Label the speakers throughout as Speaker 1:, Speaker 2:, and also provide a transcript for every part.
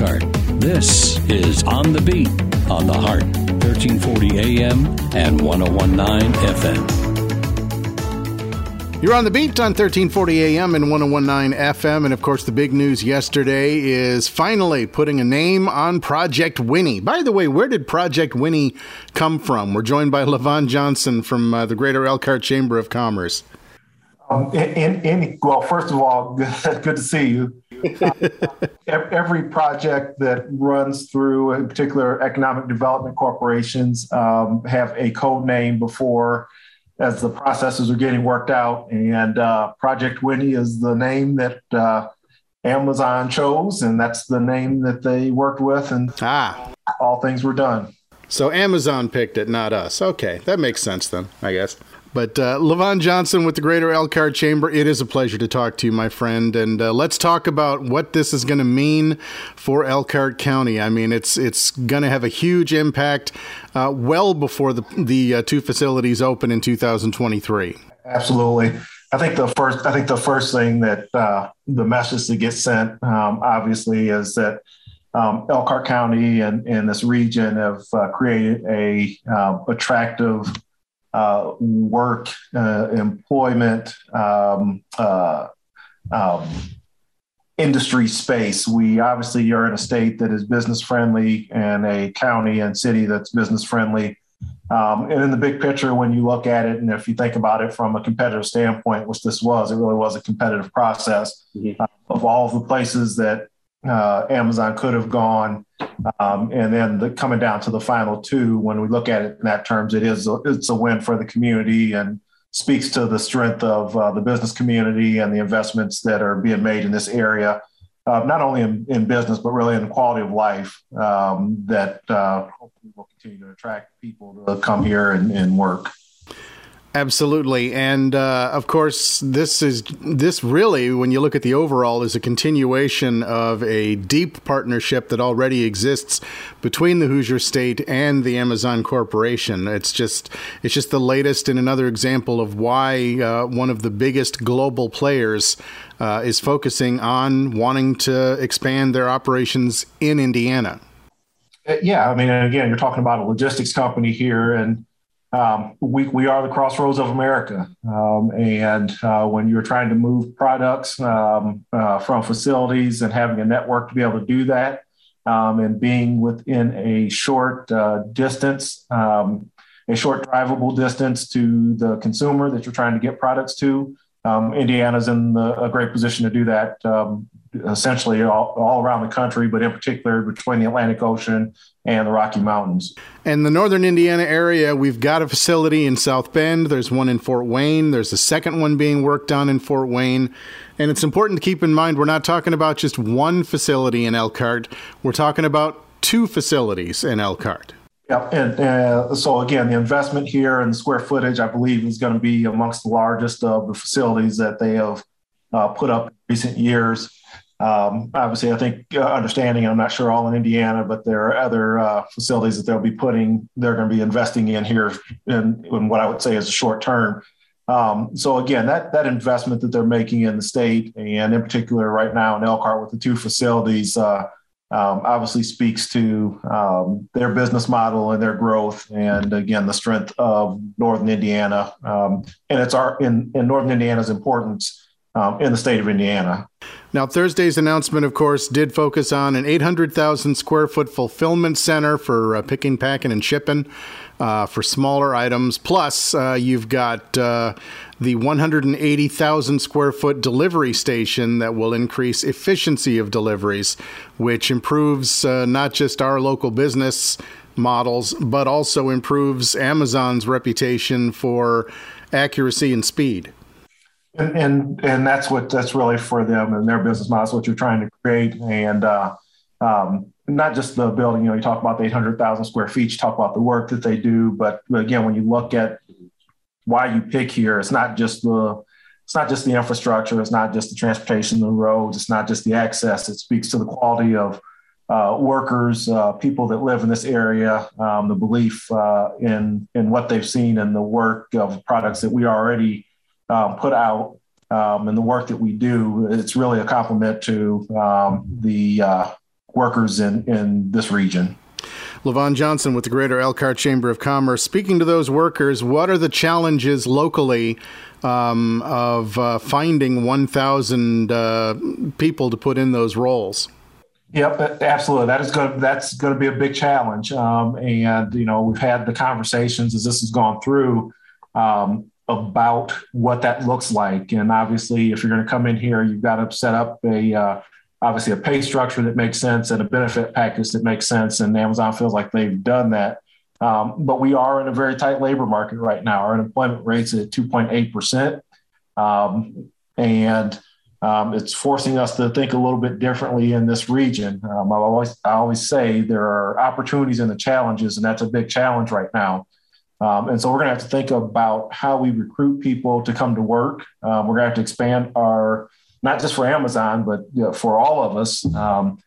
Speaker 1: This is On the Beat on the Heart, 1340 AM and 1019 FM.
Speaker 2: You're on the beat on 1340 AM and 1019 FM. And of course, the big news yesterday is finally putting a name on Project Winnie. By the way, where did Project Winnie come from? We're joined by Levon Johnson from uh, the Greater Elkhart Chamber of Commerce.
Speaker 3: Um, in, in, well, first of all, good, to see you. Every project that runs through, in particular, economic development corporations, um, have a code name before as the processes are getting worked out. And uh, Project Winnie is the name that uh, Amazon chose, and that's the name that they worked with, and ah. all things were done.
Speaker 2: So Amazon picked it, not us. Okay, that makes sense then, I guess. But uh, Levon Johnson with the Greater Elkhart Chamber, it is a pleasure to talk to you, my friend. And uh, let's talk about what this is going to mean for Elkhart County. I mean, it's it's going to have a huge impact uh, well before the the uh, two facilities open in 2023.
Speaker 3: Absolutely. I think the first I think the first thing that uh, the message that gets sent, um, obviously, is that um, Elkhart County and, and this region have uh, created a attractive uh, work, uh, employment, um, uh, um, industry space. We obviously are in a state that is business friendly and a county and city that's business friendly. Um, and in the big picture, when you look at it, and if you think about it from a competitive standpoint, which this was, it really was a competitive process mm-hmm. uh, of all of the places that uh, Amazon could have gone. Um, and then the, coming down to the final two, when we look at it in that terms, it is a, it's a win for the community and speaks to the strength of uh, the business community and the investments that are being made in this area, uh, not only in, in, business but really in quality of life um, that uh, hopefully will continue to attract people to come here and, and work.
Speaker 2: Absolutely, and uh, of course, this is this really, when you look at the overall, is a continuation of a deep partnership that already exists between the Hoosier State and the Amazon Corporation. It's just it's just the latest and another example of why uh, one of the biggest global players uh, is focusing on wanting to expand their operations in Indiana.
Speaker 3: Uh, yeah, I mean, again, you're talking about a logistics company here, and um, we, we are the crossroads of America. Um, and uh, when you're trying to move products um, uh, from facilities and having a network to be able to do that, um, and being within a short uh, distance, um, a short drivable distance to the consumer that you're trying to get products to, um, Indiana's in the, a great position to do that essentially all, all around the country, but in particular between the Atlantic Ocean and the Rocky Mountains.
Speaker 2: And the northern Indiana area, we've got a facility in South Bend. There's one in Fort Wayne. There's a second one being worked on in Fort Wayne. And it's important to keep in mind we're not talking about just one facility in Elkhart, we're talking about two facilities in Elkhart.
Speaker 3: Yeah, and uh, so again, the investment here and the square footage, I believe, is going to be amongst the largest of the facilities that they have uh, put up in recent years. Um, obviously, I think uh, understanding, I'm not sure all in Indiana, but there are other uh, facilities that they'll be putting, they're going to be investing in here in, in what I would say is a short term. Um, so again, that that investment that they're making in the state, and in particular right now in Elkhart with the two facilities, uh, um, obviously speaks to um, their business model and their growth, and again the strength of Northern Indiana, um, and it's our in, in Northern Indiana's importance um, in the state of Indiana.
Speaker 2: Now, Thursday's announcement, of course, did focus on an 800,000 square foot fulfillment center for uh, picking, packing, and shipping uh, for smaller items. Plus, uh, you've got uh, the 180,000 square foot delivery station that will increase efficiency of deliveries, which improves uh, not just our local business models, but also improves Amazon's reputation for accuracy and speed.
Speaker 3: And, and and that's what that's really for them and their business model. is what you're trying to create, and uh, um, not just the building. You know, you talk about the 800,000 square feet. You talk about the work that they do, but, again, when you look at why you pick here, it's not just the it's not just the infrastructure. It's not just the transportation, the roads. It's not just the access. It speaks to the quality of uh, workers, uh, people that live in this area, um, the belief uh, in in what they've seen and the work of products that we already um, put out um, and the work that we do, it's really a compliment to um, the uh, workers in, in this region.
Speaker 2: Levon Johnson with the Greater Elkhart Chamber of Commerce. Speaking to those workers, what are the challenges locally um, of uh, finding 1,000 uh, people to put in those roles?
Speaker 3: Yep, absolutely. That is going. To, that's going to be a big challenge. Um, and you know, we've had the conversations as this has gone through um, about what that looks like. And obviously, if you're going to come in here, you've got to set up a uh, obviously a pay structure that makes sense and a benefit package that makes sense. And Amazon feels like they've done that. Um, but we are in a very tight labor market right now. Our unemployment rate's at 2.8%. Um, and um, it's forcing us to think a little bit differently in this region. Um, I always I always say there are opportunities and the challenges, and that's a big challenge right now. Um, and so we're going to have to think about how we recruit people to come to work. Um, we're going to have to expand our not just for Amazon, but you know, for all of us. Um,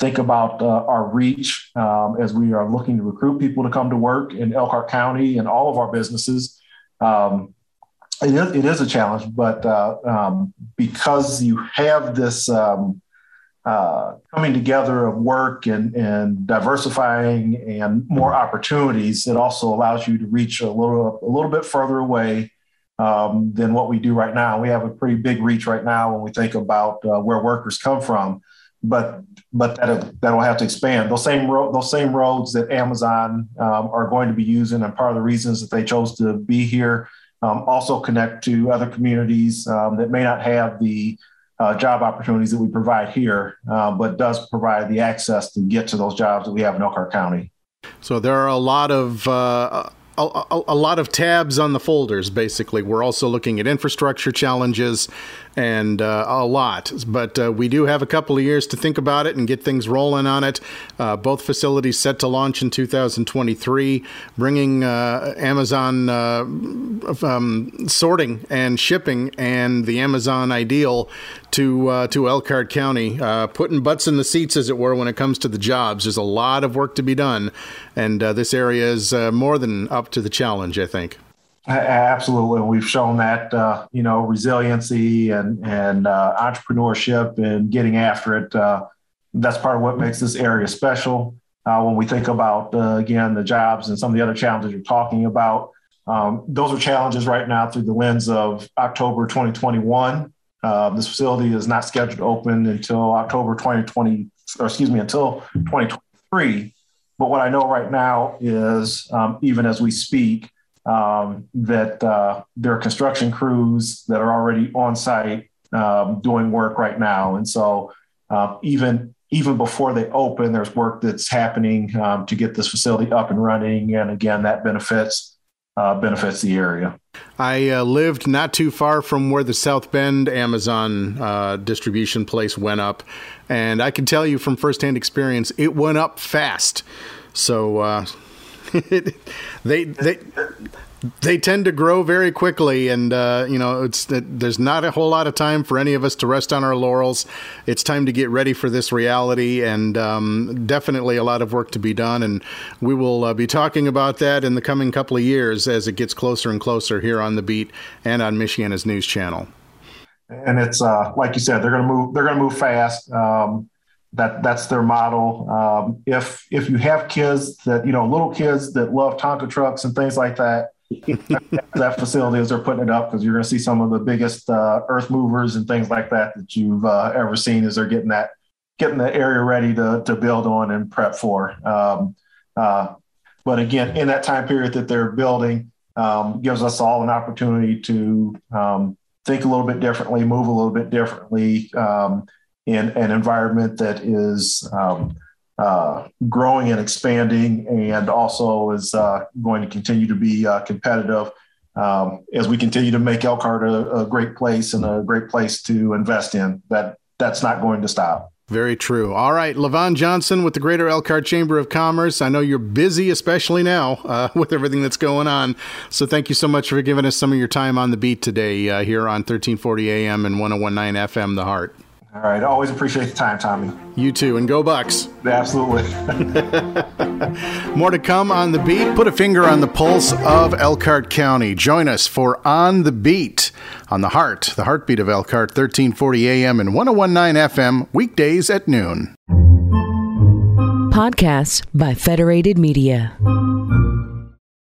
Speaker 3: think about uh, our reach um, as we are looking to recruit people to come to work in Elkhart County and all of our businesses. Um, it is, it is a challenge, but uh, um, because you have this um, uh, coming together of work and, and diversifying and more opportunities, it also allows you to reach a little a little bit further away um, than what we do right now. We have a pretty big reach right now when we think about uh, where workers come from, but but that that'll have to expand. Those same ro- those same roads that Amazon um, are going to be using, and part of the reasons that they chose to be here um, also connect to other communities um, that may not have the uh, job opportunities that we provide here, uh, but does provide the access to get to those jobs that we have in Elkhart County.
Speaker 2: So there are a lot of uh, a, a, a, lot of tabs on the folders. Basically, we're also looking at infrastructure challenges and uh, a lot. But uh, we do have a couple of years to think about it and get things rolling on it. Uh, both facilities set to launch in 2023, bringing uh, Amazon uh, um, sorting and shipping and the Amazon ideal to uh, to Elkhart County, putting butts in the seats, as it were, when it comes to the jobs. There's a lot of work to be done, and this area is more than up to the challenge. I think.
Speaker 3: Absolutely, we've shown that uh, you know resiliency and and uh, entrepreneurship and getting after it. Uh, that's part of what makes this area special. Uh, when we think about uh, again the jobs and some of the other challenges you're talking about, um, those are challenges right now through the lens of October 2021. Uh, this facility is not scheduled to open until October 2020, or excuse me, until 2023. But what I know right now is, um, even as we speak, um, that uh, there are construction crews that are already on site um, doing work right now. And so uh, even even before they open, there's work that's happening um, to get this facility up and running. And again, that benefits uh, benefits the area.
Speaker 2: I uh, lived not too far from where the South Bend Amazon uh, distribution place went up, and I can tell you from firsthand experience, it went up fast. So uh, they they they tend to grow very quickly, and uh, you know it's there's not a whole lot of time for any of us to rest on our laurels. It's time to get ready for this reality, and um, definitely a lot of work to be done. And we will uh, be talking about that in the coming couple of years as it gets closer and closer here on the beat and on Michiana's news channel.
Speaker 3: And it's uh, like you said, they're going to move. They're going to move fast. Um, that that's their model. Um, if if you have kids that you know little kids that love Tonka trucks and things like that, that facility as they're putting it up because you're going to see some of the biggest uh, earth movers and things like that that you've uh, ever seen as they're getting that getting the area ready to to build on and prep for. Um, uh, but again, in that time period that they're building, um, gives us all an opportunity to um, think a little bit differently, move a little bit differently um, in an environment that is um, uh, growing and expanding, and also is uh, going to continue to be uh, competitive um, as we continue to make Elkhart a, a, great place and a great place to invest in. That that's not going to stop.
Speaker 2: Very true. All right, Levon Johnson with the Greater Elkhart Chamber of Commerce. I know you're busy, especially now uh, with everything that's going on. So thank you so much for giving us some of your time on the beat today uh, here on 1340 AM and 1019 FM, The Heart.
Speaker 3: All right. Always appreciate the time, Tommy.
Speaker 2: You too. And go Bucks.
Speaker 3: Absolutely.
Speaker 2: More to come on the beat. Put a finger on the pulse of Elkhart County. Join us for On the Beat on the heart, the heartbeat of Elkhart, 1340 AM and 1019 FM, weekdays at noon.
Speaker 4: Podcasts by Federated Media.